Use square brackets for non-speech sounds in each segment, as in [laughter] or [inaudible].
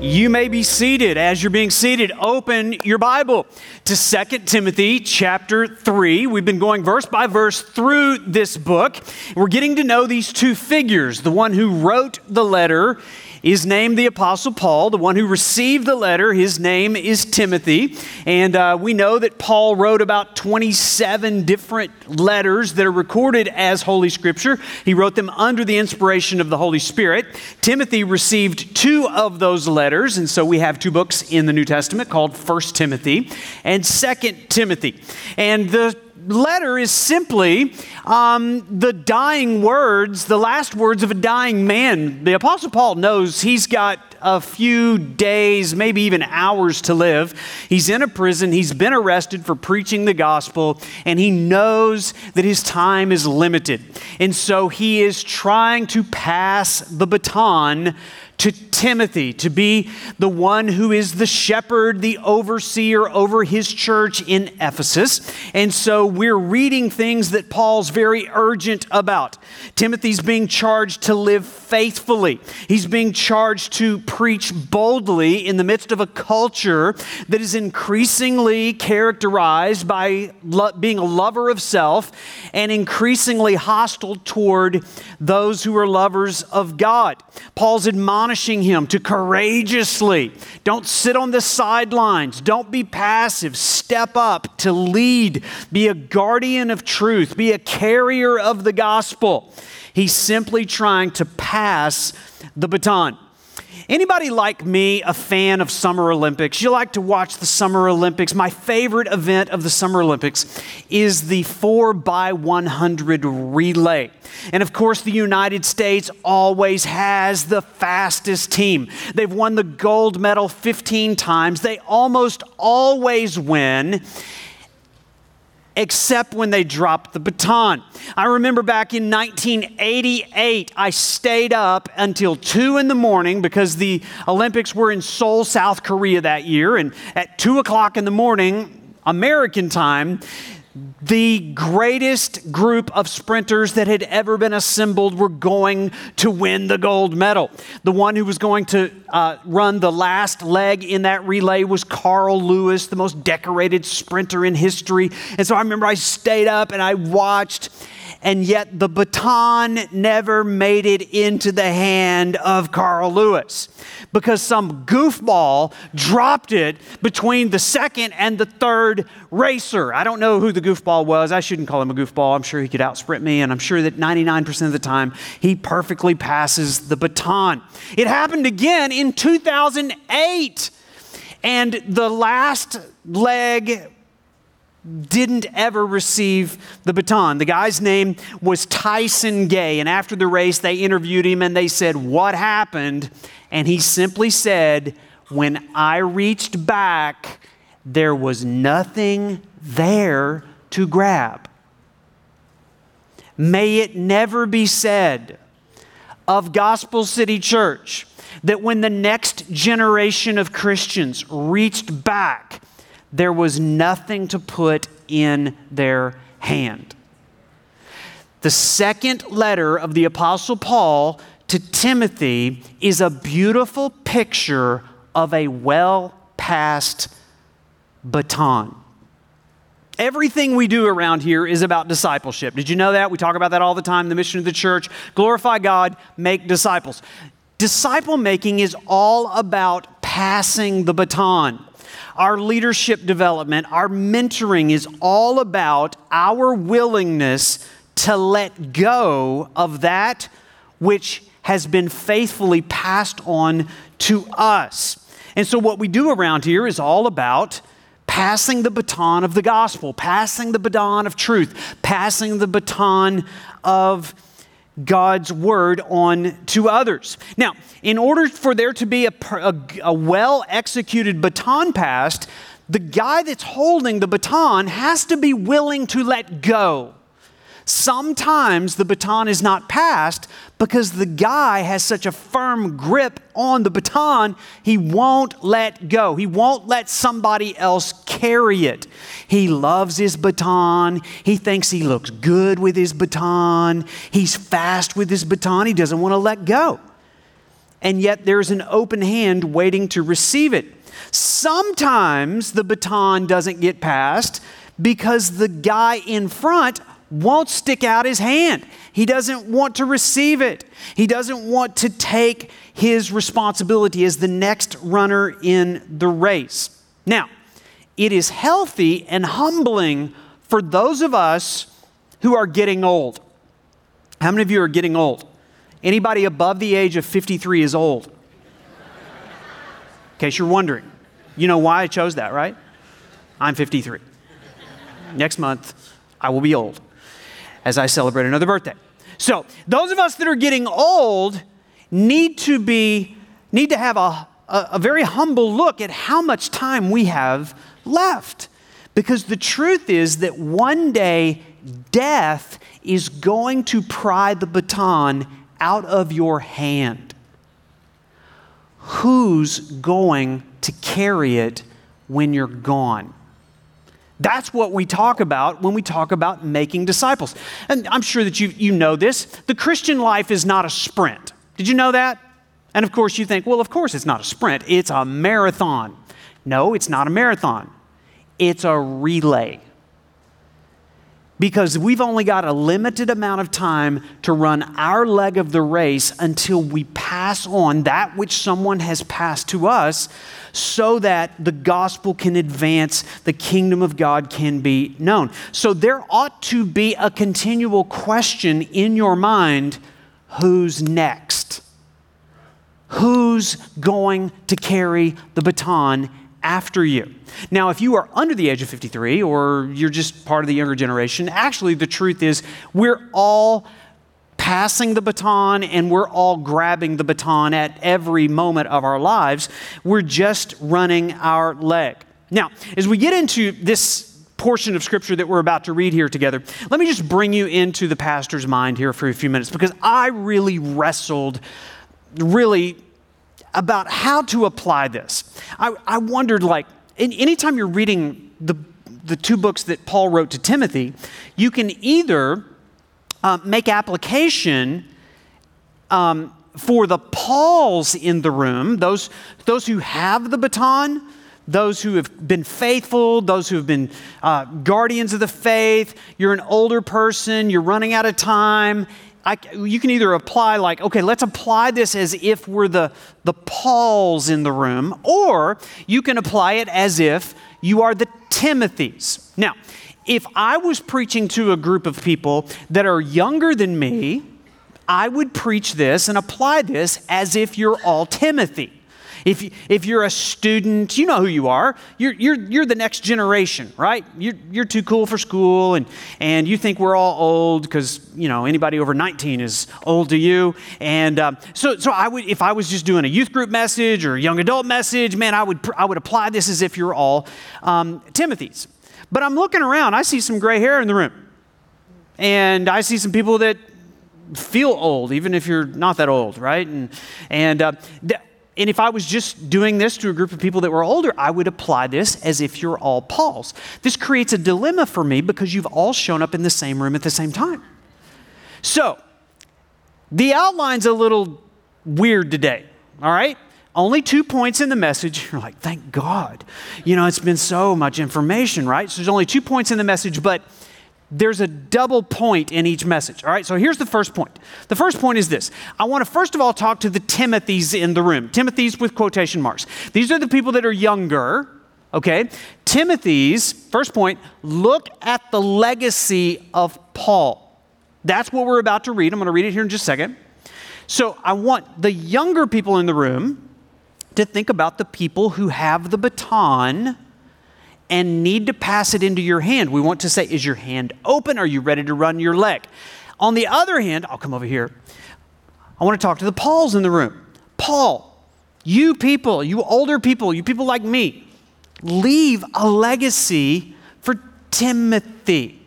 You may be seated. As you're being seated, open your Bible to 2 Timothy chapter 3. We've been going verse by verse through this book. We're getting to know these two figures the one who wrote the letter is named the Apostle Paul. The one who received the letter, his name is Timothy. And uh, we know that Paul wrote about 27 different letters that are recorded as Holy Scripture. He wrote them under the inspiration of the Holy Spirit. Timothy received two of those letters, and so we have two books in the New Testament called First Timothy and Second Timothy. And the letter is simply um, the dying words, the last words of a dying man. The Apostle Paul knows he's got a few days, maybe even hours to live. He's in a prison, he's been arrested for preaching the gospel, and he knows that his time is limited. And so he is trying to pass the baton to Timothy to be the one who is the shepherd, the overseer over his church in Ephesus. And so we're reading things that Paul's very urgent about. Timothy's being charged to live faithfully, he's being charged to preach boldly in the midst of a culture that is increasingly characterized by lo- being a lover of self and increasingly hostile toward those who are lovers of God. Paul's admonishing him to courageously, don't sit on the sidelines, don't be passive, step up to lead, be a guardian of truth, be a carrier of the gospel. He's simply trying to pass the baton. Anybody like me a fan of Summer Olympics? You like to watch the Summer Olympics. My favorite event of the Summer Olympics is the 4 by 100 relay. And of course, the United States always has the fastest team. They've won the gold medal 15 times. They almost always win except when they dropped the baton. I remember back in 1988, I stayed up until 2 in the morning because the Olympics were in Seoul, South Korea that year. And at 2 o'clock in the morning, American time, the greatest group of sprinters that had ever been assembled were going to win the gold medal. The one who was going to uh, run the last leg in that relay was Carl Lewis, the most decorated sprinter in history. And so I remember I stayed up and I watched and yet the baton never made it into the hand of Carl Lewis because some goofball dropped it between the second and the third racer. I don't know who the goofball was. I shouldn't call him a goofball. I'm sure he could outsprint me, and I'm sure that 99% of the time he perfectly passes the baton. It happened again in 2008. And the last leg didn't ever receive the baton. The guy's name was Tyson Gay. And after the race, they interviewed him and they said, What happened? And he simply said, When I reached back, there was nothing there to grab. May it never be said of Gospel City Church that when the next generation of Christians reached back, there was nothing to put in their hand. The second letter of the Apostle Paul to Timothy is a beautiful picture of a well passed baton. Everything we do around here is about discipleship. Did you know that? We talk about that all the time. The mission of the church glorify God, make disciples. Disciple making is all about passing the baton. Our leadership development, our mentoring is all about our willingness to let go of that which has been faithfully passed on to us. And so, what we do around here is all about passing the baton of the gospel, passing the baton of truth, passing the baton of God's word on to others. Now, in order for there to be a, a, a well executed baton passed, the guy that's holding the baton has to be willing to let go. Sometimes the baton is not passed because the guy has such a firm grip on the baton, he won't let go. He won't let somebody else carry it. He loves his baton. He thinks he looks good with his baton. He's fast with his baton. He doesn't want to let go. and yet there's an open hand waiting to receive it. Sometimes the baton doesn't get passed because the guy in front won't stick out his hand. He doesn't want to receive it. He doesn't want to take his responsibility as the next runner in the race. Now, it is healthy and humbling for those of us who are getting old. How many of you are getting old? Anybody above the age of 53 is old. In case you're wondering. You know why I chose that, right? I'm 53. Next month, I will be old as I celebrate another birthday. So, those of us that are getting old need to be need to have a, a, a very humble look at how much time we have left. Because the truth is that one day death is going to pry the baton out of your hand. Who's going to carry it when you're gone? That's what we talk about when we talk about making disciples. And I'm sure that you, you know this. The Christian life is not a sprint. Did you know that? And of course, you think, well, of course it's not a sprint, it's a marathon. No, it's not a marathon, it's a relay because we've only got a limited amount of time to run our leg of the race until we pass on that which someone has passed to us so that the gospel can advance, the kingdom of God can be known. So there ought to be a continual question in your mind who's next? Who's going to carry the baton after you. Now, if you are under the age of 53 or you're just part of the younger generation, actually, the truth is we're all passing the baton and we're all grabbing the baton at every moment of our lives. We're just running our leg. Now, as we get into this portion of scripture that we're about to read here together, let me just bring you into the pastor's mind here for a few minutes because I really wrestled, really about how to apply this. I, I wondered, like, anytime you're reading the, the two books that Paul wrote to Timothy, you can either uh, make application um, for the Pauls in the room, those, those who have the baton, those who have been faithful, those who have been uh, guardians of the faith. You're an older person, you're running out of time, I, you can either apply like, okay, let's apply this as if we're the, the Pauls in the room, or you can apply it as if you are the Timothys. Now, if I was preaching to a group of people that are younger than me, I would preach this and apply this as if you're all Timothy. If, if you're a student, you know who you are. You're, you're, you're the next generation, right? You're, you're too cool for school, and, and you think we're all old because, you know, anybody over 19 is old to you. And um, so, so I would, if I was just doing a youth group message or a young adult message, man, I would, I would apply this as if you're all um, Timothy's. But I'm looking around, I see some gray hair in the room. And I see some people that feel old, even if you're not that old, right? And, and uh, th- and if I was just doing this to a group of people that were older, I would apply this as if you're all Paul's. This creates a dilemma for me because you've all shown up in the same room at the same time. So, the outline's a little weird today, all right? Only two points in the message. [laughs] You're like, thank God. You know, it's been so much information, right? So, there's only two points in the message, but there's a double point in each message. All right, so here's the first point. The first point is this I want to first of all talk to the Timothys in the room. Timothys with quotation marks. These are the people that are younger, okay? Timothy's, first point, look at the legacy of Paul. That's what we're about to read. I'm going to read it here in just a second. So I want the younger people in the room to think about the people who have the baton and need to pass it into your hand. We want to say, is your hand open? Are you ready to run your leg? On the other hand, I'll come over here. I want to talk to the Pauls in the room. Paul, you people, you older people, you people like me, leave a legacy for Timothy.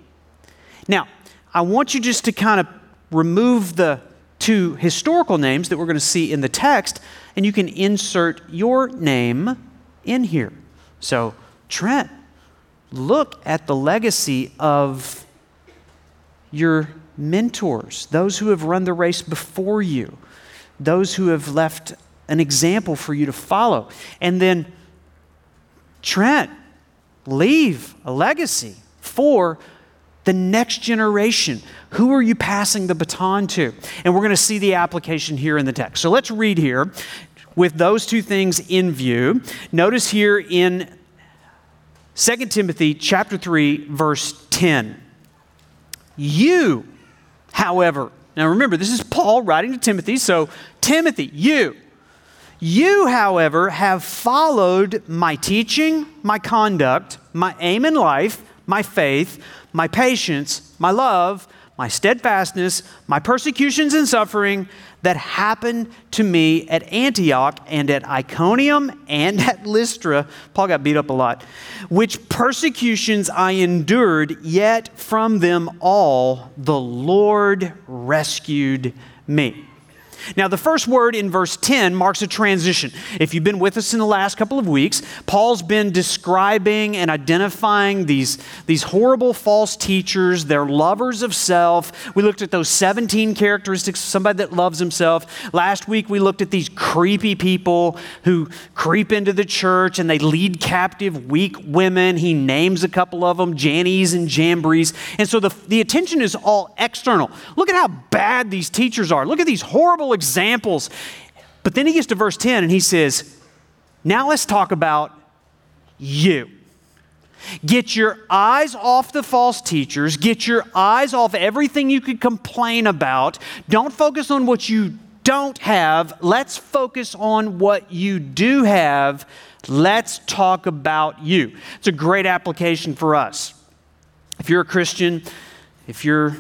Now, I want you just to kind of remove the two historical names that we're going to see in the text, and you can insert your name in here. So, Trent, look at the legacy of your mentors, those who have run the race before you. those who have left an example for you to follow. And then, Trent, leave a legacy for the next generation. Who are you passing the baton to? And we're going to see the application here in the text. So let's read here with those two things in view. Notice here in 2 Timothy chapter 3 verse 10. You, however, now remember this is Paul writing to Timothy, so Timothy, you you, however, have followed my teaching, my conduct, my aim in life, my faith, my patience, my love, my steadfastness, my persecutions and suffering that happened to me at Antioch and at Iconium and [laughs] at Lystra. Paul got beat up a lot. Which persecutions I endured, yet from them all the Lord rescued me. Now, the first word in verse 10 marks a transition. If you've been with us in the last couple of weeks, Paul's been describing and identifying these, these horrible false teachers. They're lovers of self. We looked at those 17 characteristics of somebody that loves himself. Last week, we looked at these creepy people who creep into the church and they lead captive weak women. He names a couple of them, Jannes and Jambres. And so the, the attention is all external. Look at how bad these teachers are. Look at these horrible examples. But then he gets to verse 10 and he says, Now let's talk about you. Get your eyes off the false teachers. Get your eyes off everything you could complain about. Don't focus on what you don't have. Let's focus on what you do have. Let's talk about you. It's a great application for us. If you're a Christian, if you're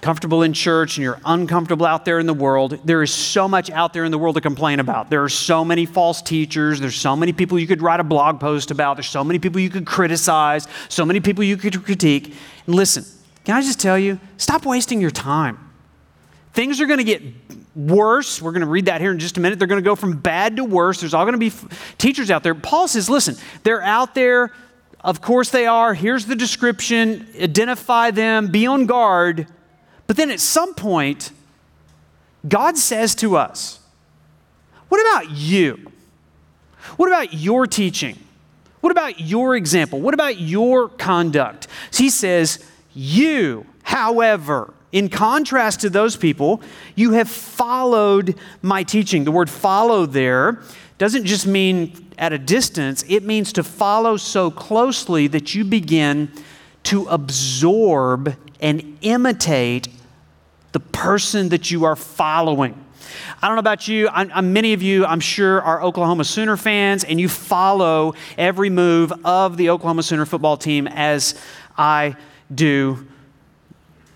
comfortable in church and you're uncomfortable out there in the world, there is so much out there in the world to complain about. There are so many false teachers. There's so many people you could write a blog post about. There's so many people you could criticize, so many people you could critique. And listen, can I just tell you, stop wasting your time. Things are going to get worse. We're going to read that here in just a minute. They're going to go from bad to worse. There's all going to be f- teachers out there. Paul says, listen, they're out there. Of course they are. Here's the description. Identify them. Be on guard. But then at some point, God says to us, What about you? What about your teaching? What about your example? What about your conduct? So he says, You, however, in contrast to those people, you have followed my teaching. The word follow there doesn't just mean at a distance, it means to follow so closely that you begin to absorb and imitate the person that you are following. I don't know about you, I'm, I'm, many of you, I'm sure, are Oklahoma Sooner fans, and you follow every move of the Oklahoma Sooner football team as I do.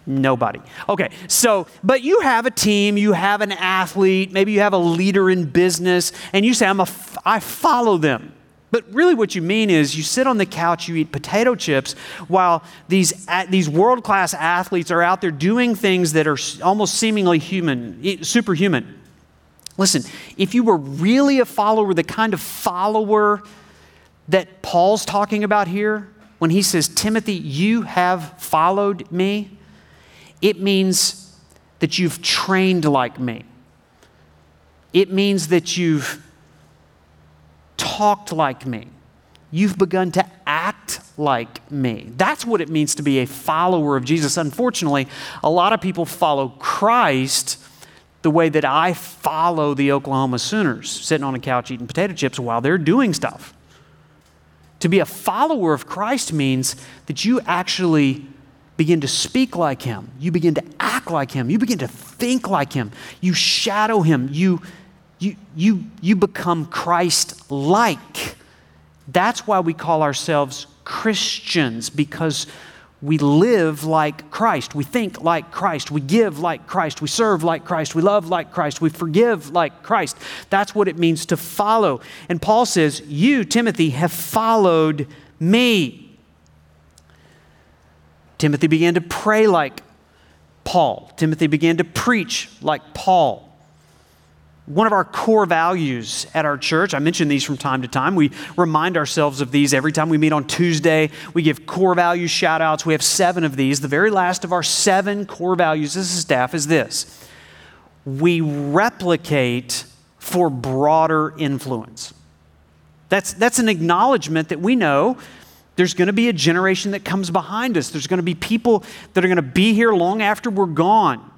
Nobody. Okay, so, but you have a team, you have an athlete, maybe you have a leader in business, and you say, I'm a, I follow them. But really, what you mean is you sit on the couch, you eat potato chips, while these, these world class athletes are out there doing things that are almost seemingly human, superhuman. Listen, if you were really a follower, the kind of follower that Paul's talking about here, when he says, Timothy, you have followed me, it means that you've trained like me. It means that you've talked like me. You've begun to act like me. That's what it means to be a follower of Jesus. Unfortunately, a lot of people follow Christ the way that I follow the Oklahoma Sooners, sitting on a couch eating potato chips while they're doing stuff. To be a follower of Christ means that you actually begin to speak like him, you begin to act like him, you begin to think like him, you shadow him, you you, you, you become Christ like. That's why we call ourselves Christians, because we live like Christ. We think like Christ. We give like Christ. We serve like Christ. We love like Christ. We forgive like Christ. That's what it means to follow. And Paul says, You, Timothy, have followed me. Timothy began to pray like Paul. Timothy began to preach like Paul one of our core values at our church. I mention these from time to time. We remind ourselves of these every time we meet on Tuesday. We give core value shout outs. We have seven of these. The very last of our seven core values as a staff is this we replicate for broader influence. That's, that's an acknowledgement that we know there's going to be a generation that comes behind us. There's going to be people that are going to be here long after we're gone.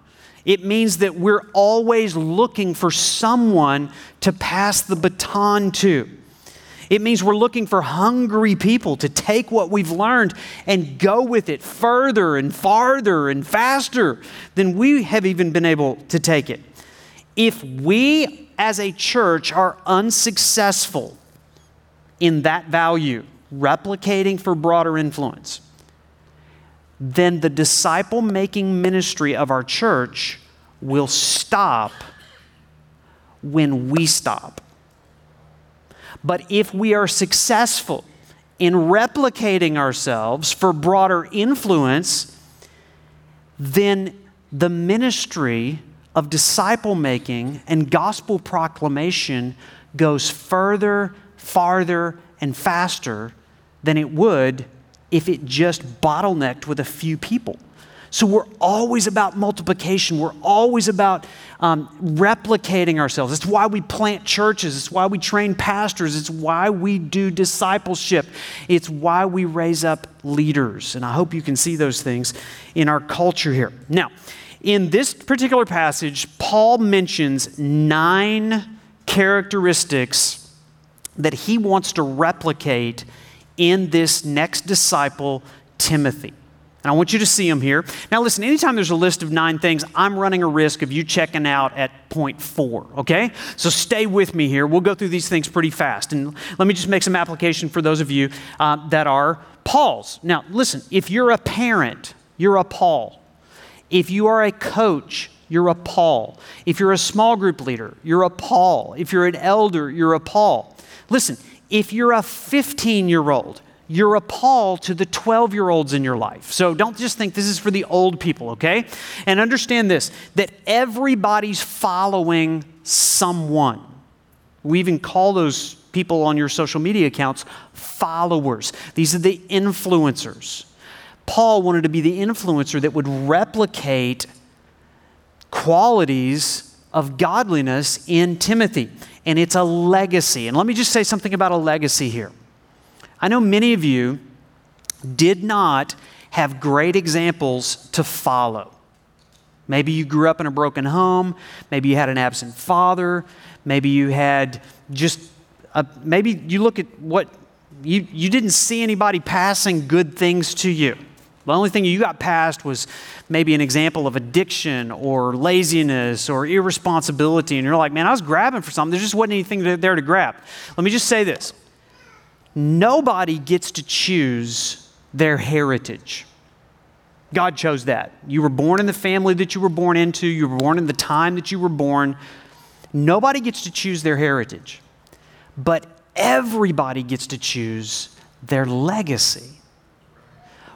It means that we're always looking for someone to pass the baton to. It means we're looking for hungry people to take what we've learned and go with it further and farther and faster than we have even been able to take it. If we as a church are unsuccessful in that value, replicating for broader influence, then the disciple making ministry of our church will stop when we stop. But if we are successful in replicating ourselves for broader influence, then the ministry of disciple making and gospel proclamation goes further, farther, and faster than it would if it just bottlenecked with a few people. So we're always about multiplication. We're always about um, replicating ourselves. It's why we plant churches. It's why we train pastors. It's why we do discipleship. It's why we raise up leaders. And I hope you can see those things in our culture here. Now, in this particular passage, Paul mentions nine characteristics that he wants to replicate in this next disciple, Timothy. And I want you to see them here. Now, listen, anytime there's a list of nine things, I'm running a risk of you checking out at point four, okay? So stay with me here. We'll go through these things pretty fast. And let me just make some application for those of you uh, that are Paul's. Now, listen, if you're a parent, you're a Paul. If you are a coach, you're a Paul. If you're a small group leader, you're a Paul. If you're an elder, you're a Paul. Listen, if you're a 15 year old, you're a Paul to the 12 year olds in your life. So don't just think this is for the old people, okay? And understand this that everybody's following someone. We even call those people on your social media accounts followers. These are the influencers. Paul wanted to be the influencer that would replicate qualities of godliness in Timothy. And it's a legacy. And let me just say something about a legacy here. I know many of you did not have great examples to follow. Maybe you grew up in a broken home. Maybe you had an absent father. Maybe you had just, a, maybe you look at what, you, you didn't see anybody passing good things to you. The only thing you got past was maybe an example of addiction or laziness or irresponsibility. And you're like, man, I was grabbing for something. There just wasn't anything there to grab. Let me just say this Nobody gets to choose their heritage. God chose that. You were born in the family that you were born into, you were born in the time that you were born. Nobody gets to choose their heritage, but everybody gets to choose their legacy.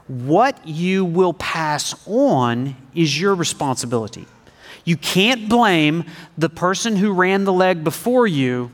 What you will pass on is your responsibility. You can't blame the person who ran the leg before you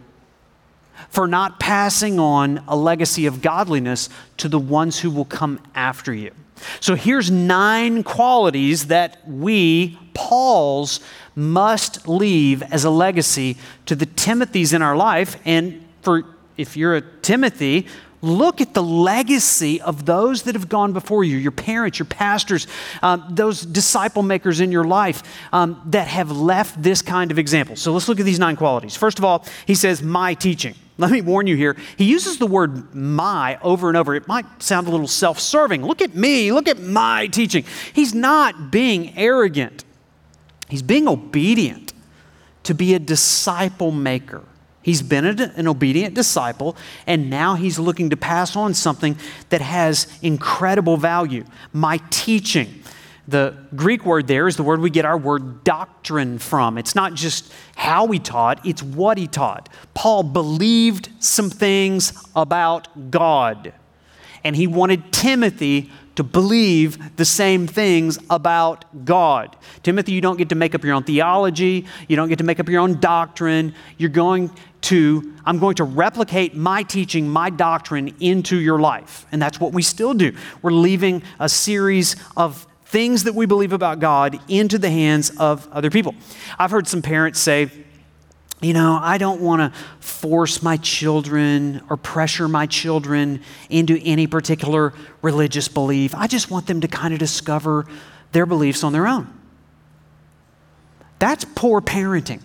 for not passing on a legacy of godliness to the ones who will come after you. So here's nine qualities that we, Paul's, must leave as a legacy to the Timothys in our life. And for if you're a Timothy, look at the legacy of those that have gone before you your parents, your pastors, um, those disciple makers in your life um, that have left this kind of example. So let's look at these nine qualities. First of all, he says, My teaching. Let me warn you here. He uses the word my over and over. It might sound a little self serving. Look at me. Look at my teaching. He's not being arrogant, he's being obedient to be a disciple maker. He's been an obedient disciple, and now he's looking to pass on something that has incredible value my teaching. The Greek word there is the word we get our word doctrine from. It's not just how he taught, it's what he taught. Paul believed some things about God, and he wanted Timothy to believe the same things about God. Timothy, you don't get to make up your own theology, you don't get to make up your own doctrine. You're going to, I'm going to replicate my teaching, my doctrine into your life. And that's what we still do. We're leaving a series of things that we believe about God into the hands of other people. I've heard some parents say, you know, I don't want to force my children or pressure my children into any particular religious belief. I just want them to kind of discover their beliefs on their own. That's poor parenting.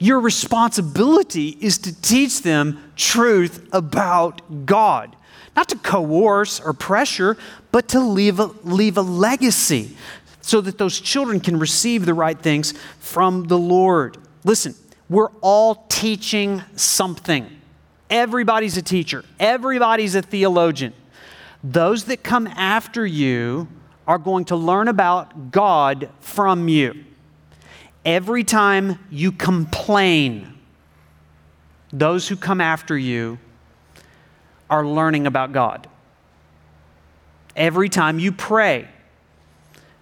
Your responsibility is to teach them truth about God, not to coerce or pressure, but to leave a, leave a legacy so that those children can receive the right things from the Lord. Listen, we're all teaching something. Everybody's a teacher, everybody's a theologian. Those that come after you are going to learn about God from you. Every time you complain, those who come after you are learning about God. Every time you pray,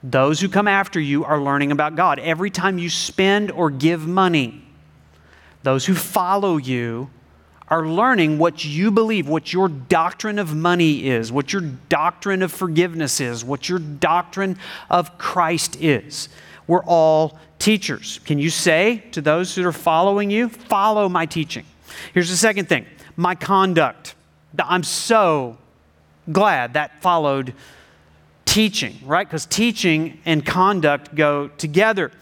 those who come after you are learning about God. Every time you spend or give money, those who follow you are learning what you believe, what your doctrine of money is, what your doctrine of forgiveness is, what your doctrine of Christ is. We're all teachers. Can you say to those that are following you, follow my teaching? Here's the second thing my conduct. I'm so glad that followed teaching, right? Because teaching and conduct go together.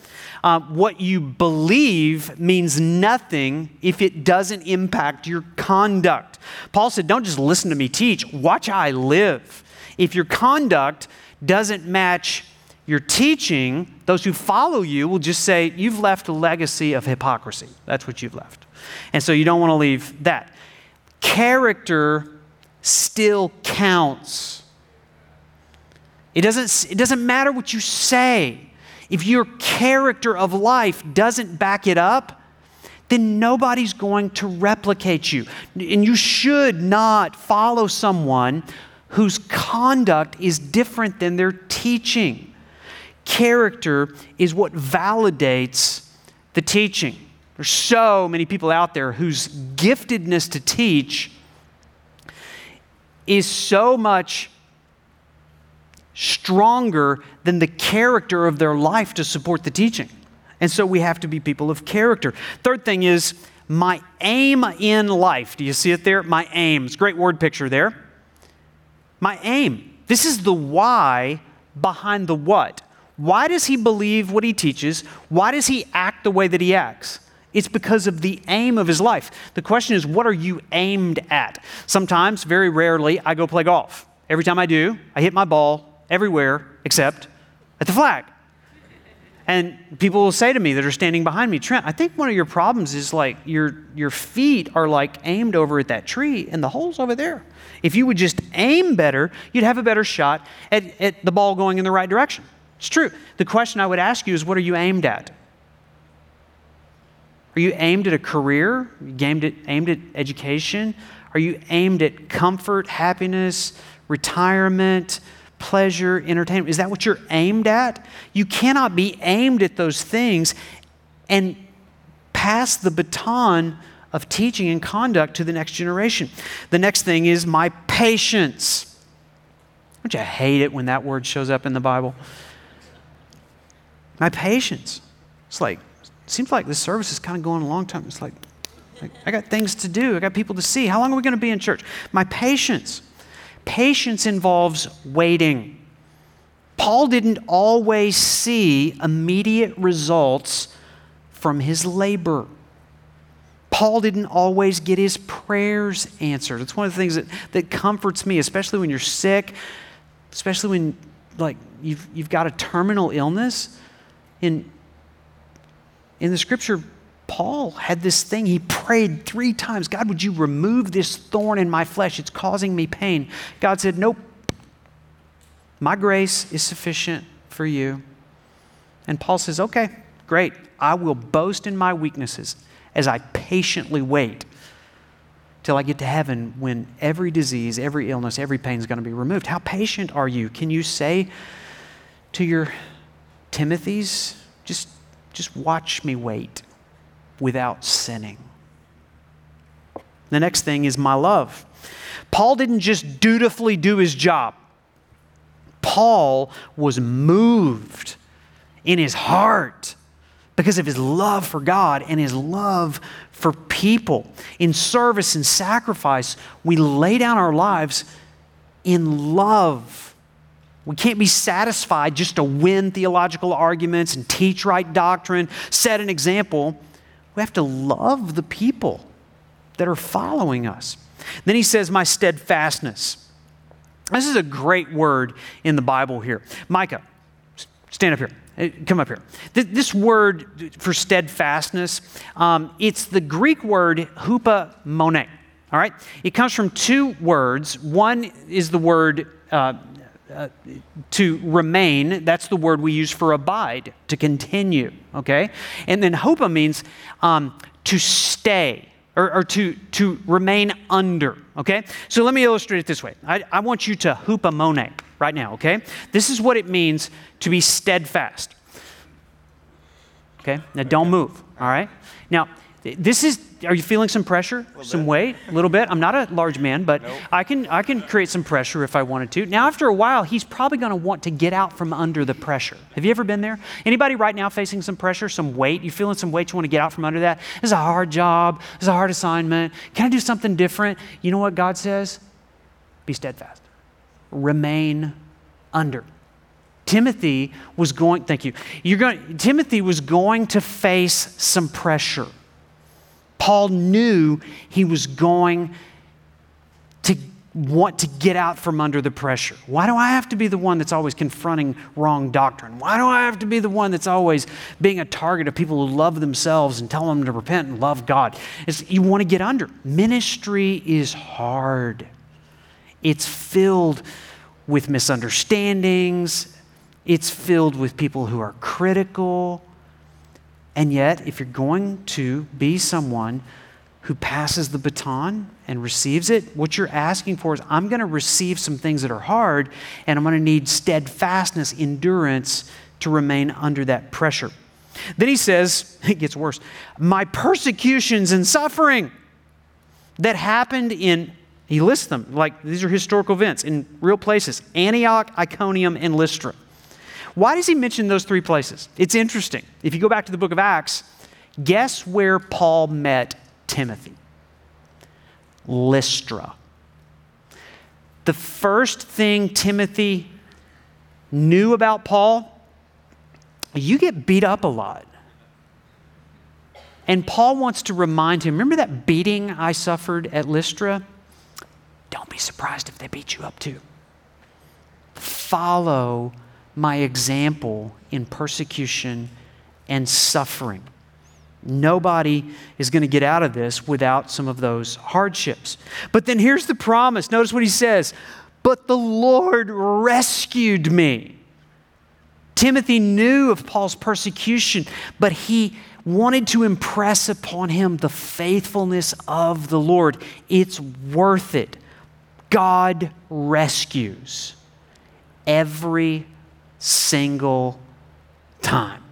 Uh, what you believe means nothing if it doesn't impact your conduct. Paul said, Don't just listen to me teach, watch how I live. If your conduct doesn't match your teaching, those who follow you will just say, You've left a legacy of hypocrisy. That's what you've left. And so you don't want to leave that. Character still counts. It doesn't, it doesn't matter what you say. If your character of life doesn't back it up, then nobody's going to replicate you. And you should not follow someone whose conduct is different than their teaching. Character is what validates the teaching. There's so many people out there whose giftedness to teach is so much stronger than the character of their life to support the teaching. And so we have to be people of character. Third thing is my aim in life. Do you see it there? My aim. It's a great word picture there. My aim. This is the why behind the what. Why does he believe what he teaches? Why does he act the way that he acts? It's because of the aim of his life. The question is, what are you aimed at? Sometimes, very rarely, I go play golf. Every time I do, I hit my ball everywhere except at the flag. And people will say to me that are standing behind me, Trent, I think one of your problems is like your, your feet are like aimed over at that tree and the hole's over there. If you would just aim better, you'd have a better shot at, at the ball going in the right direction. It's true. The question I would ask you is what are you aimed at? Are you aimed at a career? Aimed at, aimed at education? Are you aimed at comfort, happiness, retirement, pleasure, entertainment? Is that what you're aimed at? You cannot be aimed at those things and pass the baton of teaching and conduct to the next generation. The next thing is my patience. Don't you hate it when that word shows up in the Bible? My patience. It's like, seems like this service is kind of going a long time. It's like, I got things to do. I got people to see. How long are we going to be in church? My patience. Patience involves waiting. Paul didn't always see immediate results from his labor. Paul didn't always get his prayers answered. It's one of the things that, that comforts me, especially when you're sick, especially when like you've, you've got a terminal illness. In, in the scripture, Paul had this thing. He prayed three times God, would you remove this thorn in my flesh? It's causing me pain. God said, Nope. My grace is sufficient for you. And Paul says, Okay, great. I will boast in my weaknesses as I patiently wait till I get to heaven when every disease, every illness, every pain is going to be removed. How patient are you? Can you say to your Timothys, just, just watch me wait? without sinning. The next thing is my love. Paul didn't just dutifully do his job. Paul was moved in his heart because of his love for God and his love for people. In service and sacrifice, we lay down our lives in love. We can't be satisfied just to win theological arguments and teach right doctrine, set an example. We have to love the people that are following us. Then he says, My steadfastness. This is a great word in the Bible here. Micah, stand up here. Come up here. This word for steadfastness, um, it's the Greek word hupomone. All right? It comes from two words. One is the word uh, to remain. That's the word we use for abide, to continue. Okay? And then hupo means um, to stay or, or, to, to remain under. Okay? So let me illustrate it this way. I, I want you to hupomone right now. Okay? This is what it means to be steadfast. Okay? Now don't move. All right? Now, this is are you feeling some pressure? Some bit. weight? A little bit? I'm not a large man but nope. i can i can create some pressure if i wanted to. Now after a while he's probably going to want to get out from under the pressure. Have you ever been there? Anybody right now facing some pressure some weight? You feeling some weight you want to get out from under that? It's a hard job. It's a hard assignment. Can i do something different? You know what god says? Be steadfast. Remain under. Timothy was going thank you. You're going timothy was going to face some pressure Paul knew he was going to want to get out from under the pressure. Why do I have to be the one that's always confronting wrong doctrine? Why do I have to be the one that's always being a target of people who love themselves and tell them to repent and love God? It's, you want to get under. Ministry is hard, it's filled with misunderstandings, it's filled with people who are critical. And yet, if you're going to be someone who passes the baton and receives it, what you're asking for is I'm going to receive some things that are hard, and I'm going to need steadfastness, endurance to remain under that pressure. Then he says, [laughs] it gets worse, my persecutions and suffering that happened in, he lists them, like these are historical events in real places Antioch, Iconium, and Lystra. Why does he mention those three places? It's interesting. If you go back to the book of Acts, guess where Paul met Timothy? Lystra. The first thing Timothy knew about Paul, you get beat up a lot. And Paul wants to remind him remember that beating I suffered at Lystra? Don't be surprised if they beat you up too. Follow my example in persecution and suffering. Nobody is going to get out of this without some of those hardships. But then here's the promise. Notice what he says But the Lord rescued me. Timothy knew of Paul's persecution, but he wanted to impress upon him the faithfulness of the Lord. It's worth it. God rescues every single time.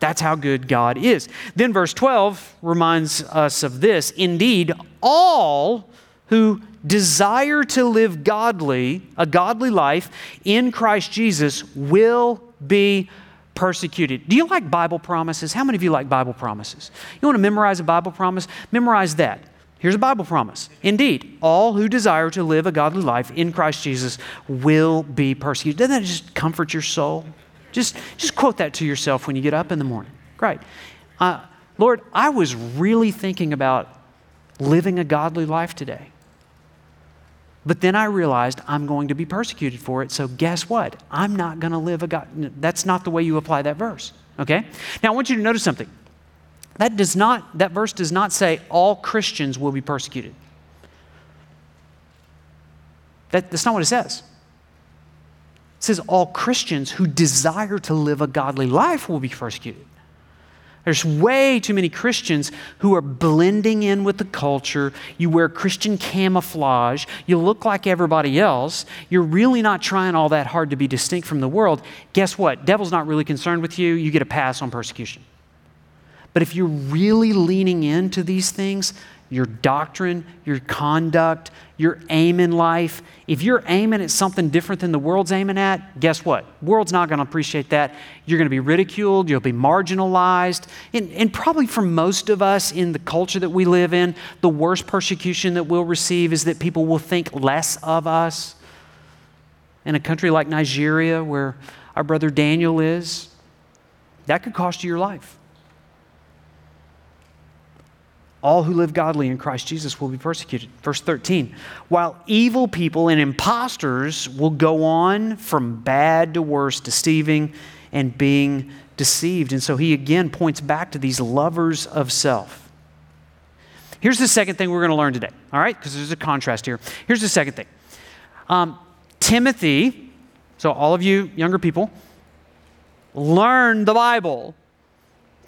That's how good God is. Then verse 12 reminds us of this. Indeed, all who desire to live godly, a godly life in Christ Jesus will be persecuted. Do you like Bible promises? How many of you like Bible promises? You want to memorize a Bible promise? Memorize that. Here's a Bible promise. Indeed, all who desire to live a godly life in Christ Jesus will be persecuted. Doesn't that just comfort your soul? Just, just quote that to yourself when you get up in the morning. Great. Uh, Lord, I was really thinking about living a godly life today. But then I realized I'm going to be persecuted for it. So guess what? I'm not going to live a God. That's not the way you apply that verse. Okay? Now I want you to notice something. That does not, that verse does not say all Christians will be persecuted. That, that's not what it says. It says all Christians who desire to live a godly life will be persecuted. There's way too many Christians who are blending in with the culture. You wear Christian camouflage. You look like everybody else. You're really not trying all that hard to be distinct from the world. Guess what? Devil's not really concerned with you. You get a pass on persecution. But if you're really leaning into these things, your doctrine, your conduct, your aim in life. If you're aiming at something different than the world's aiming at, guess what? World's not going to appreciate that. You're going to be ridiculed, you'll be marginalized. And, and probably for most of us in the culture that we live in, the worst persecution that we'll receive is that people will think less of us. In a country like Nigeria, where our brother Daniel is, that could cost you your life. All who live godly in Christ Jesus will be persecuted. Verse 13. While evil people and impostors will go on from bad to worse, deceiving and being deceived. And so he again points back to these lovers of self. Here's the second thing we're going to learn today, all right? Because there's a contrast here. Here's the second thing um, Timothy, so all of you younger people, learn the Bible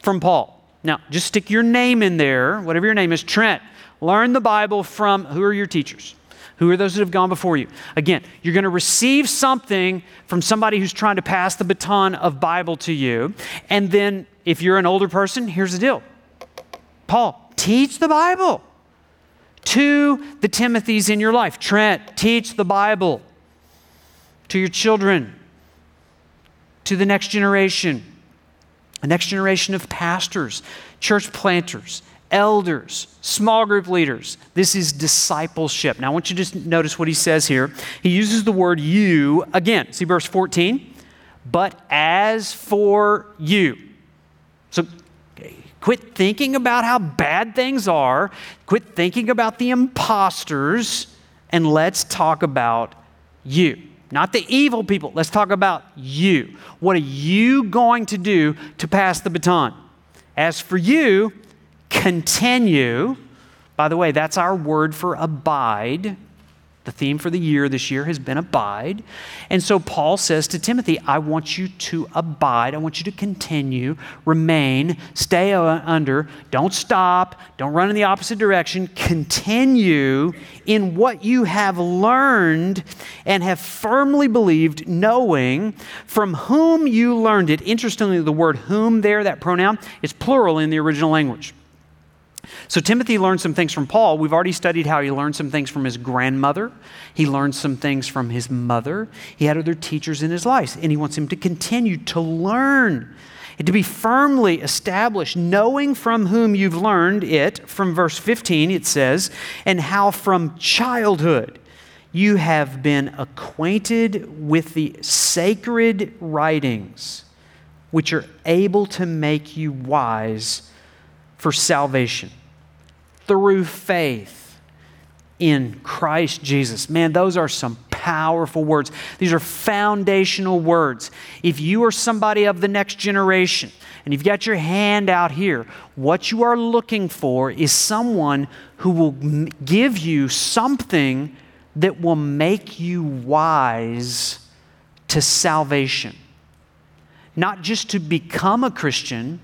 from Paul. Now, just stick your name in there, whatever your name is, Trent. Learn the Bible from who are your teachers? Who are those that have gone before you? Again, you're going to receive something from somebody who's trying to pass the baton of Bible to you. And then, if you're an older person, here's the deal Paul, teach the Bible to the Timothys in your life. Trent, teach the Bible to your children, to the next generation a next generation of pastors, church planters, elders, small group leaders. This is discipleship. Now, I want you to notice what he says here. He uses the word you again. See verse 14? But as for you. So quit thinking about how bad things are, quit thinking about the imposters, and let's talk about you not the evil people. Let's talk about you. What are you going to do to pass the baton? As for you, continue. By the way, that's our word for abide. The theme for the year this year has been abide. And so Paul says to Timothy, I want you to abide. I want you to continue, remain, stay under, don't stop, don't run in the opposite direction. Continue in what you have learned and have firmly believed, knowing from whom you learned it. Interestingly, the word whom there, that pronoun, is plural in the original language. So Timothy learned some things from Paul. We've already studied how he learned some things from his grandmother. He learned some things from his mother. He had other teachers in his life, and he wants him to continue to learn and to be firmly established, knowing from whom you've learned it. From verse 15, it says, and how from childhood you have been acquainted with the sacred writings, which are able to make you wise for salvation through faith in Christ Jesus. Man, those are some powerful words. These are foundational words. If you are somebody of the next generation, and you've got your hand out here, what you are looking for is someone who will give you something that will make you wise to salvation. Not just to become a Christian,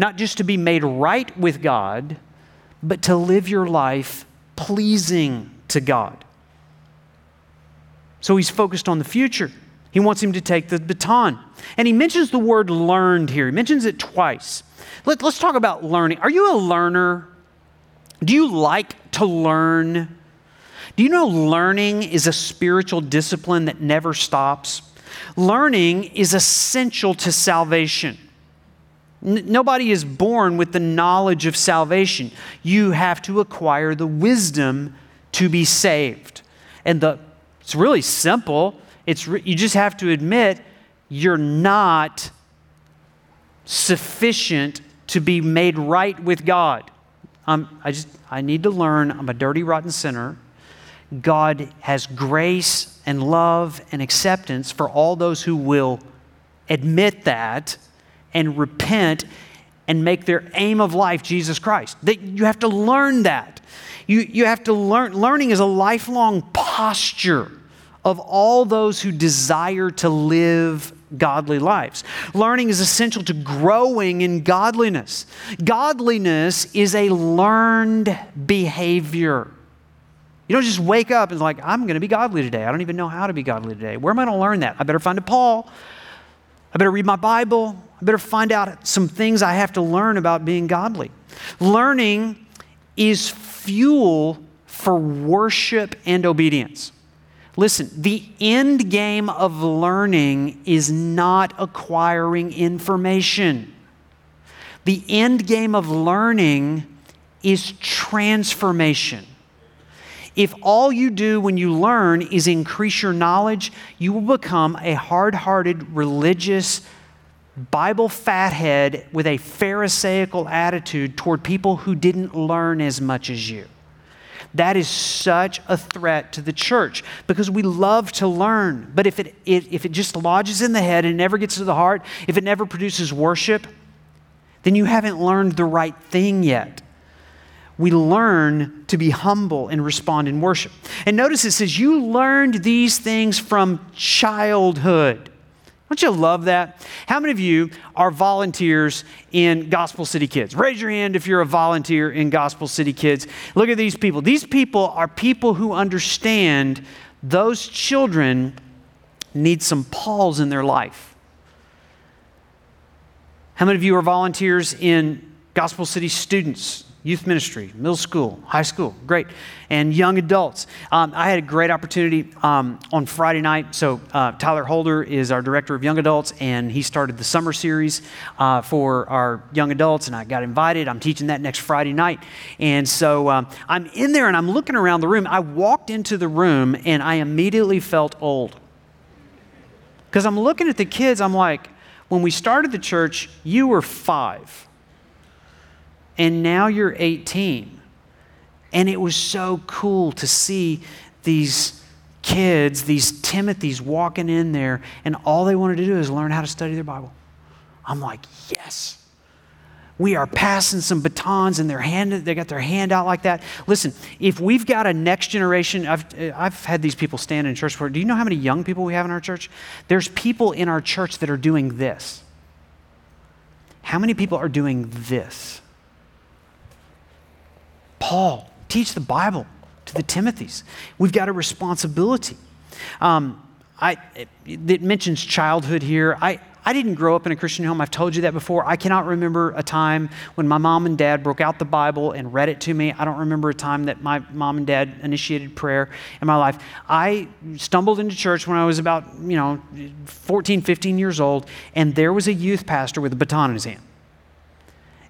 not just to be made right with God, but to live your life pleasing to God. So he's focused on the future. He wants him to take the baton. And he mentions the word learned here. He mentions it twice. Let, us talk about learning. Are you a learner? Do you like to learn? Do you know learning is a spiritual discipline that never stops? Learning is essential to salvation. N- nobody is born with the knowledge of salvation. You have to acquire the wisdom to be saved. And the, it's really simple. It's re- you just have to admit you're not sufficient to be made right with God. Um, I just I need to learn. I'm a dirty, rotten sinner. God has grace and love and acceptance for all those who will admit that and repent and make their aim of life Jesus Christ. That you have to learn that. You, you have to learn, learning is a lifelong posture of all those who desire to live godly lives. Learning is essential to growing in godliness. Godliness is a learned behavior. You don't just wake up and like, I'm going to be godly today. I don't even know how to be godly today. Where am I going to learn that? I better find a Paul. I better read my Bible. I better find out some things I have to learn about being godly. Learning is fuel for worship and obedience. Listen, the end game of learning is not acquiring information. The end game of learning is transformation. If all you do when you learn is increase your knowledge, you will become a hard hearted, religious, Bible fathead with a Pharisaical attitude toward people who didn't learn as much as you. That is such a threat to the church because we love to learn. But if it, if it just lodges in the head and never gets to the heart, if it never produces worship, then you haven't learned the right thing yet. We learn to be humble and respond in worship. And notice it says, You learned these things from childhood. Don't you love that? How many of you are volunteers in Gospel City Kids? Raise your hand if you're a volunteer in Gospel City Kids. Look at these people. These people are people who understand those children need some Pauls in their life. How many of you are volunteers in Gospel City Students? Youth ministry, middle school, high school, great, and young adults. Um, I had a great opportunity um, on Friday night. So, uh, Tyler Holder is our director of young adults, and he started the summer series uh, for our young adults, and I got invited. I'm teaching that next Friday night. And so um, I'm in there and I'm looking around the room. I walked into the room and I immediately felt old. Because I'm looking at the kids, I'm like, when we started the church, you were five and now you're 18. And it was so cool to see these kids, these Timothys walking in there, and all they wanted to do is learn how to study their Bible. I'm like, yes. We are passing some batons and their hand, they got their hand out like that. Listen, if we've got a next generation, I've, I've had these people stand in church for, do you know how many young people we have in our church? There's people in our church that are doing this. How many people are doing this? Paul, teach the Bible to the Timothys. We've got a responsibility. Um, I, it mentions childhood here. I, I didn't grow up in a Christian home. I've told you that before. I cannot remember a time when my mom and dad broke out the Bible and read it to me. I don't remember a time that my mom and dad initiated prayer in my life. I stumbled into church when I was about, you know, 14, 15 years old, and there was a youth pastor with a baton in his hand.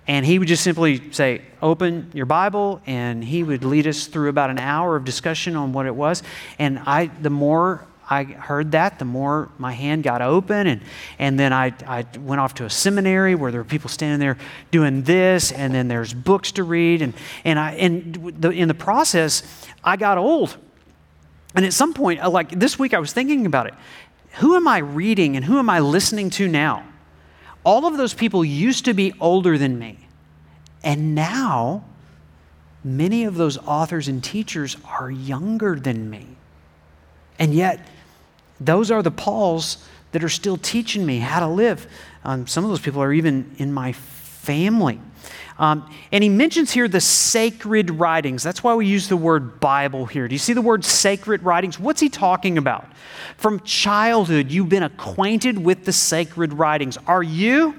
And he would just simply say, Open your Bible, and he would lead us through about an hour of discussion on what it was. And I, the more I heard that, the more my hand got open. And, and then I, I went off to a seminary where there were people standing there doing this, and then there's books to read. And, and, I, and the, in the process, I got old. And at some point, uh, like this week, I was thinking about it. Who am I reading and who am I listening to now? All of those people used to be older than me. And now, many of those authors and teachers are younger than me. And yet, those are the Pauls that are still teaching me how to live. Um, some of those people are even in my family. Um, and he mentions here the sacred writings. That's why we use the word Bible here. Do you see the word sacred writings? What's he talking about? From childhood, you've been acquainted with the sacred writings. Are you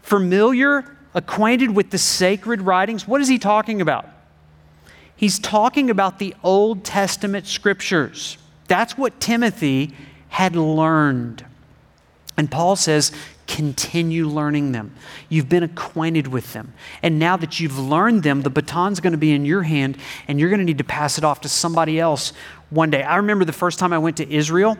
familiar, acquainted with the sacred writings? What is he talking about? He's talking about the Old Testament scriptures. That's what Timothy had learned. And Paul says, continue learning them. You've been acquainted with them. And now that you've learned them, the baton's going to be in your hand, and you're going to need to pass it off to somebody else one day. I remember the first time I went to Israel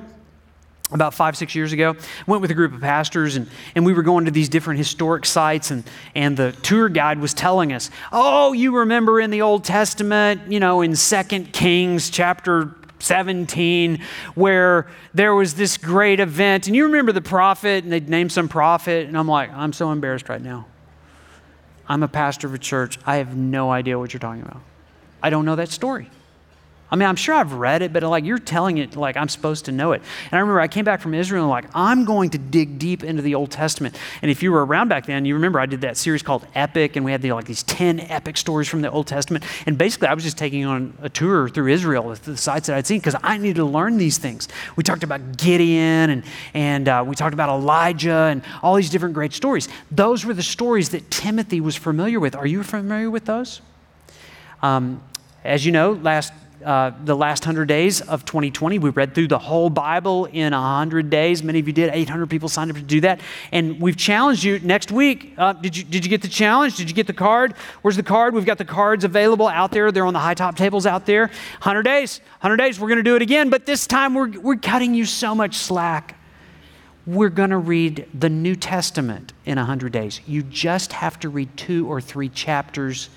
about five, six years ago. Went with a group of pastors, and, and we were going to these different historic sites, and, and the tour guide was telling us, Oh, you remember in the Old Testament, you know, in Second Kings chapter 17 where there was this great event. And you remember the prophet, and they'd name some prophet. And I'm like, I'm so embarrassed right now. I'm a pastor of a church. I have no idea what you're talking about. I don't know that story. I mean, I'm sure I've read it, but like you're telling it like I'm supposed to know it. And I remember I came back from Israel and like, I'm going to dig deep into the Old Testament. And if you were around back then, you remember I did that series called Epic, and we had the, like these 10 epic stories from the Old Testament. And basically, I was just taking on a tour through Israel with the sites that I'd seen because I needed to learn these things. We talked about Gideon and, and uh, we talked about Elijah and all these different great stories. Those were the stories that Timothy was familiar with. Are you familiar with those? Um, as you know, last uh, the last 100 days of 2020. We read through the whole Bible in 100 days. Many of you did. 800 people signed up to do that. And we've challenged you next week. Uh, did, you, did you get the challenge? Did you get the card? Where's the card? We've got the cards available out there. They're on the high top tables out there. 100 days. 100 days. We're going to do it again. But this time we're, we're cutting you so much slack. We're going to read the New Testament in 100 days. You just have to read two or three chapters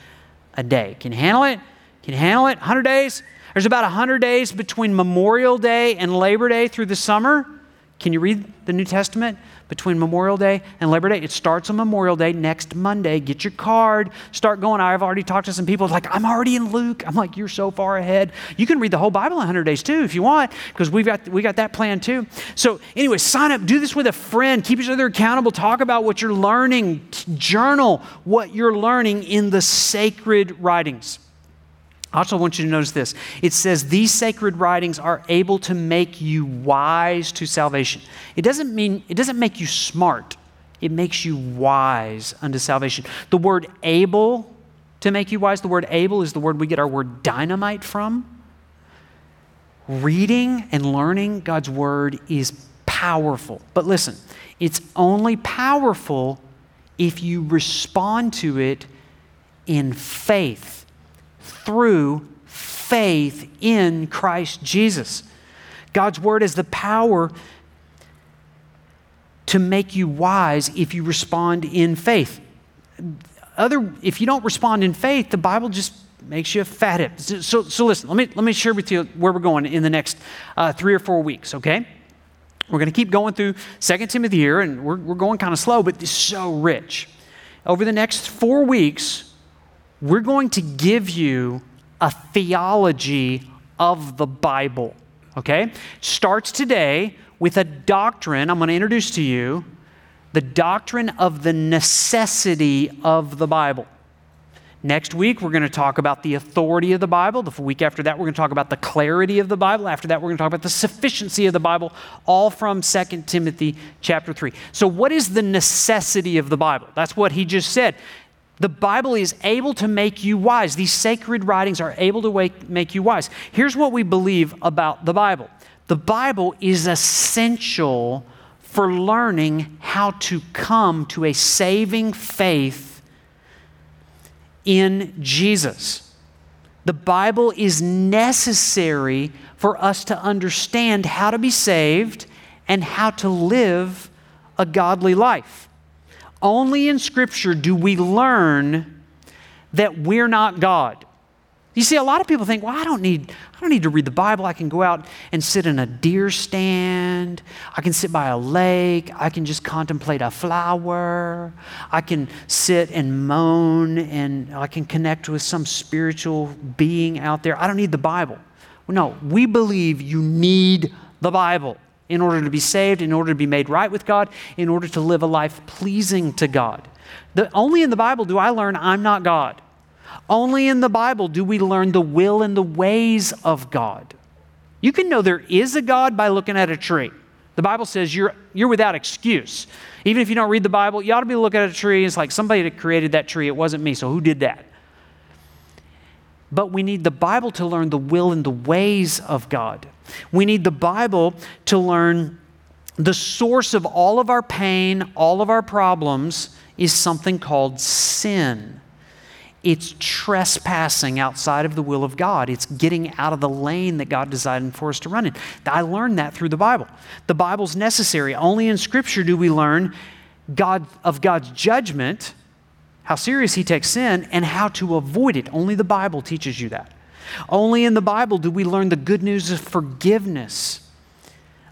a day. Can you handle it? Can you handle it? 100 days? There's about 100 days between Memorial Day and Labor Day through the summer. Can you read the New Testament between Memorial Day and Labor Day? It starts on Memorial Day next Monday. Get your card, start going. I've already talked to some people like, I'm already in Luke. I'm like, you're so far ahead. You can read the whole Bible in 100 days too if you want, because we've got, we got that plan too. So, anyway, sign up, do this with a friend, keep each other accountable, talk about what you're learning, journal what you're learning in the sacred writings. I also want you to notice this. It says these sacred writings are able to make you wise to salvation. It doesn't mean it doesn't make you smart. It makes you wise unto salvation. The word able to make you wise, the word able is the word we get our word dynamite from. Reading and learning God's word is powerful. But listen, it's only powerful if you respond to it in faith through faith in Christ Jesus. God's word is the power to make you wise if you respond in faith. Other, if you don't respond in faith, the Bible just makes you a fathead. So, so listen, let me, let me share with you where we're going in the next uh, three or four weeks, okay? We're going to keep going through 2 Timothy here, and we're, we're going kind of slow, but it's so rich. Over the next four weeks, we're going to give you a theology of the Bible. Okay? Starts today with a doctrine I'm going to introduce to you the doctrine of the necessity of the Bible. Next week, we're going to talk about the authority of the Bible. The week after that, we're going to talk about the clarity of the Bible. After that, we're going to talk about the sufficiency of the Bible, all from 2 Timothy chapter 3. So, what is the necessity of the Bible? That's what he just said. The Bible is able to make you wise. These sacred writings are able to make you wise. Here's what we believe about the Bible the Bible is essential for learning how to come to a saving faith in Jesus. The Bible is necessary for us to understand how to be saved and how to live a godly life. Only in Scripture do we learn that we're not God. You see, a lot of people think, well, I don't need, I don't need to read the Bible. I can go out and sit in a deer stand. I can sit by a lake. I can just contemplate a flower. I can sit and moan and I can connect with some spiritual being out there. I don't need the Bible. No, we believe you need the Bible in order to be saved, in order to be made right with God, in order to live a life pleasing to God. The, only in the Bible do I learn I'm not God. Only in the Bible do we learn the will and the ways of God. You can know there is a God by looking at a tree. The Bible says you're, you're without excuse. Even if you don't read the Bible, you ought to be looking at a tree. It's like somebody that created that tree. It wasn't me, so who did that? But we need the Bible to learn the will and the ways of God. We need the Bible to learn the source of all of our pain, all of our problems is something called sin. It's trespassing outside of the will of God. It's getting out of the lane that God designed for us to run in. I learned that through the Bible. The Bible's necessary. Only in Scripture do we learn God, of God's judgment, how serious He takes sin, and how to avoid it. Only the Bible teaches you that. Only in the Bible do we learn the good news of forgiveness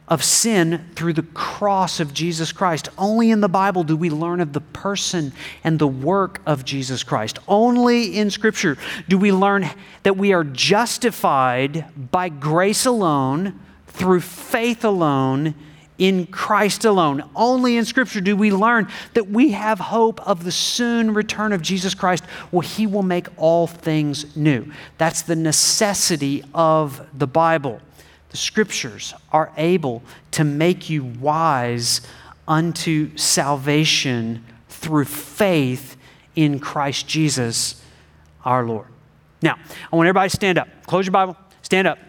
of sin through the cross of Jesus Christ. Only in the Bible do we learn of the person and the work of Jesus Christ. Only in Scripture do we learn that we are justified by grace alone, through faith alone in Christ alone. Only in Scripture do we learn that we have hope of the soon return of Jesus Christ, where He will make all things new. That's the necessity of the Bible. The Scriptures are able to make you wise unto salvation through faith in Christ Jesus our Lord. Now, I want everybody to stand up. Close your Bible, stand up.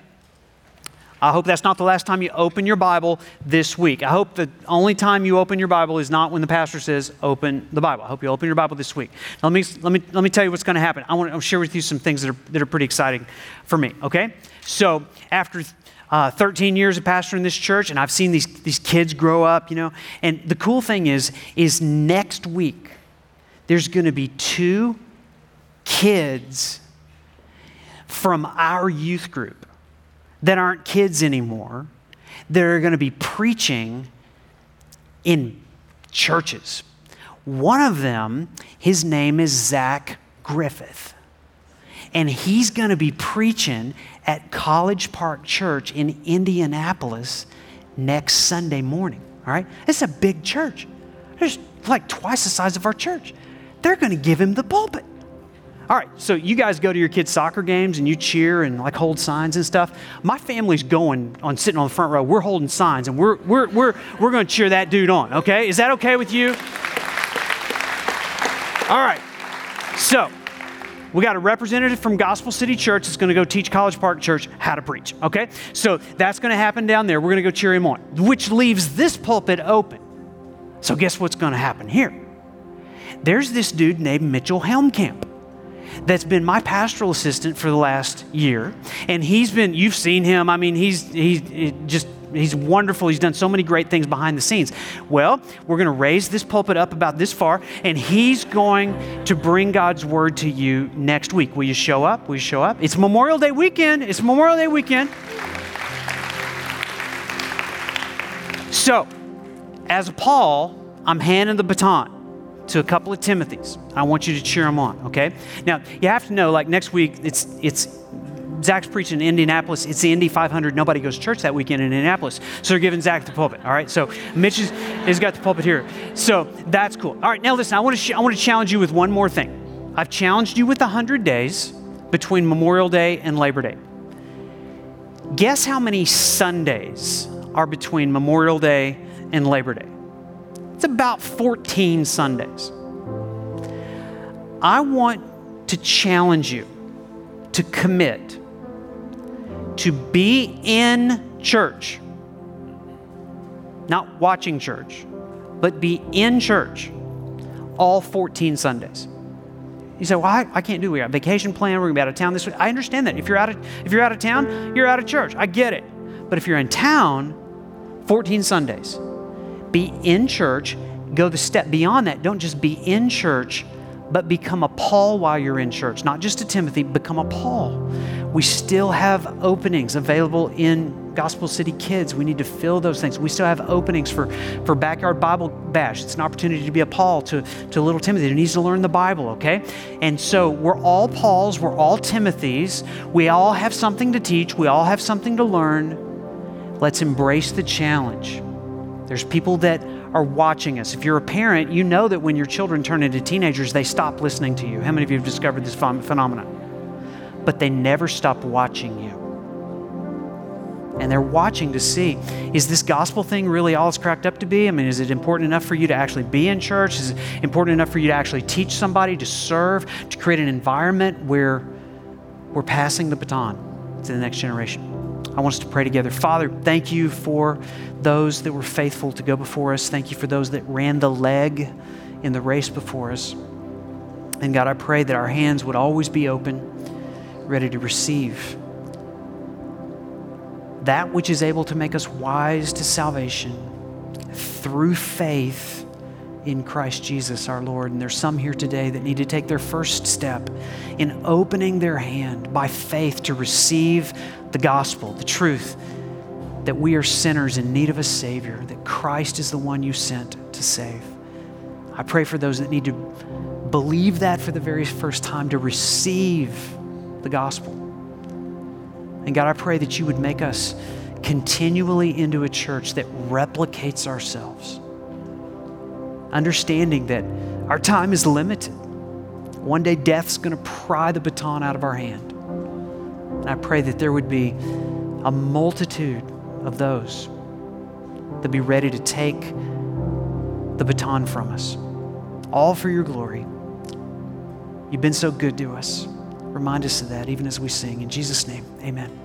I hope that's not the last time you open your Bible this week. I hope the only time you open your Bible is not when the pastor says open the Bible. I hope you open your Bible this week. Now, let me let me let me tell you what's going to happen. I want to share with you some things that are that are pretty exciting for me. Okay, so after. Uh, 13 years of pastoring this church, and I've seen these, these kids grow up, you know. And the cool thing is, is next week, there's going to be two kids from our youth group that aren't kids anymore that are going to be preaching in churches. One of them, his name is Zach Griffith. And he's going to be preaching at College Park Church in Indianapolis next Sunday morning. All right? It's a big church. There's like twice the size of our church. They're going to give him the pulpit. All right, so you guys go to your kids' soccer games and you cheer and like hold signs and stuff. My family's going on sitting on the front row. We're holding signs and we're we're we're we're going to cheer that dude on. Okay, is that okay with you? All right, so we got a representative from Gospel City Church that's going to go teach College Park Church how to preach. Okay, so that's going to happen down there. We're going to go cheer him on, which leaves this pulpit open. So guess what's going to happen here? There's this dude named Mitchell Helmkamp that's been my pastoral assistant for the last year. And he's been, you've seen him. I mean, he's, he's just, he's wonderful. He's done so many great things behind the scenes. Well, we're going to raise this pulpit up about this far, and he's going to bring God's word to you next week. Will you show up? Will you show up? It's Memorial Day weekend. It's Memorial Day weekend. So, as Paul, I'm handing the baton to a couple of Timothys. I want you to cheer them on, okay? Now, you have to know, like next week, it's, it's, Zach's preaching in Indianapolis. It's the Indy 500. Nobody goes to church that weekend in Indianapolis. So they're giving Zach the pulpit, all right? So Mitch has, has got the pulpit here. So that's cool. All right, now listen, I want, to sh- I want to challenge you with one more thing. I've challenged you with 100 days between Memorial Day and Labor Day. Guess how many Sundays are between Memorial Day and Labor Day? It's about 14 Sundays. I want to challenge you to commit to be in church, not watching church, but be in church all 14 Sundays. You say, "Well, I, I can't do it. We got a vacation plan. We're gonna be out of town this week." I understand that. If you're out of if you're out of town, you're out of church. I get it. But if you're in town, 14 Sundays, be in church, go the step beyond that. Don't just be in church, but become a Paul while you're in church. Not just a Timothy, become a Paul. We still have openings available in Gospel City Kids. We need to fill those things. We still have openings for, for Backyard Bible Bash. It's an opportunity to be a Paul to, to little Timothy who needs to learn the Bible, okay? And so we're all Pauls, we're all Timothys. We all have something to teach, we all have something to learn. Let's embrace the challenge. There's people that are watching us. If you're a parent, you know that when your children turn into teenagers, they stop listening to you. How many of you have discovered this phenomenon? But they never stop watching you. And they're watching to see is this gospel thing really all it's cracked up to be? I mean, is it important enough for you to actually be in church? Is it important enough for you to actually teach somebody, to serve, to create an environment where we're passing the baton to the next generation? I want us to pray together. Father, thank you for those that were faithful to go before us. Thank you for those that ran the leg in the race before us. And God, I pray that our hands would always be open, ready to receive that which is able to make us wise to salvation through faith in Christ Jesus our Lord. And there's some here today that need to take their first step in opening their hand by faith to receive the gospel, the truth that we are sinners in need of a Savior, that Christ is the one you sent to save. I pray for those that need to believe that for the very first time, to receive the gospel. And God, I pray that you would make us continually into a church that replicates ourselves, understanding that our time is limited. One day death's going to pry the baton out of our hand. And I pray that there would be a multitude of those that be ready to take the baton from us, all for your glory. You've been so good to us. Remind us of that even as we sing. In Jesus' name, amen.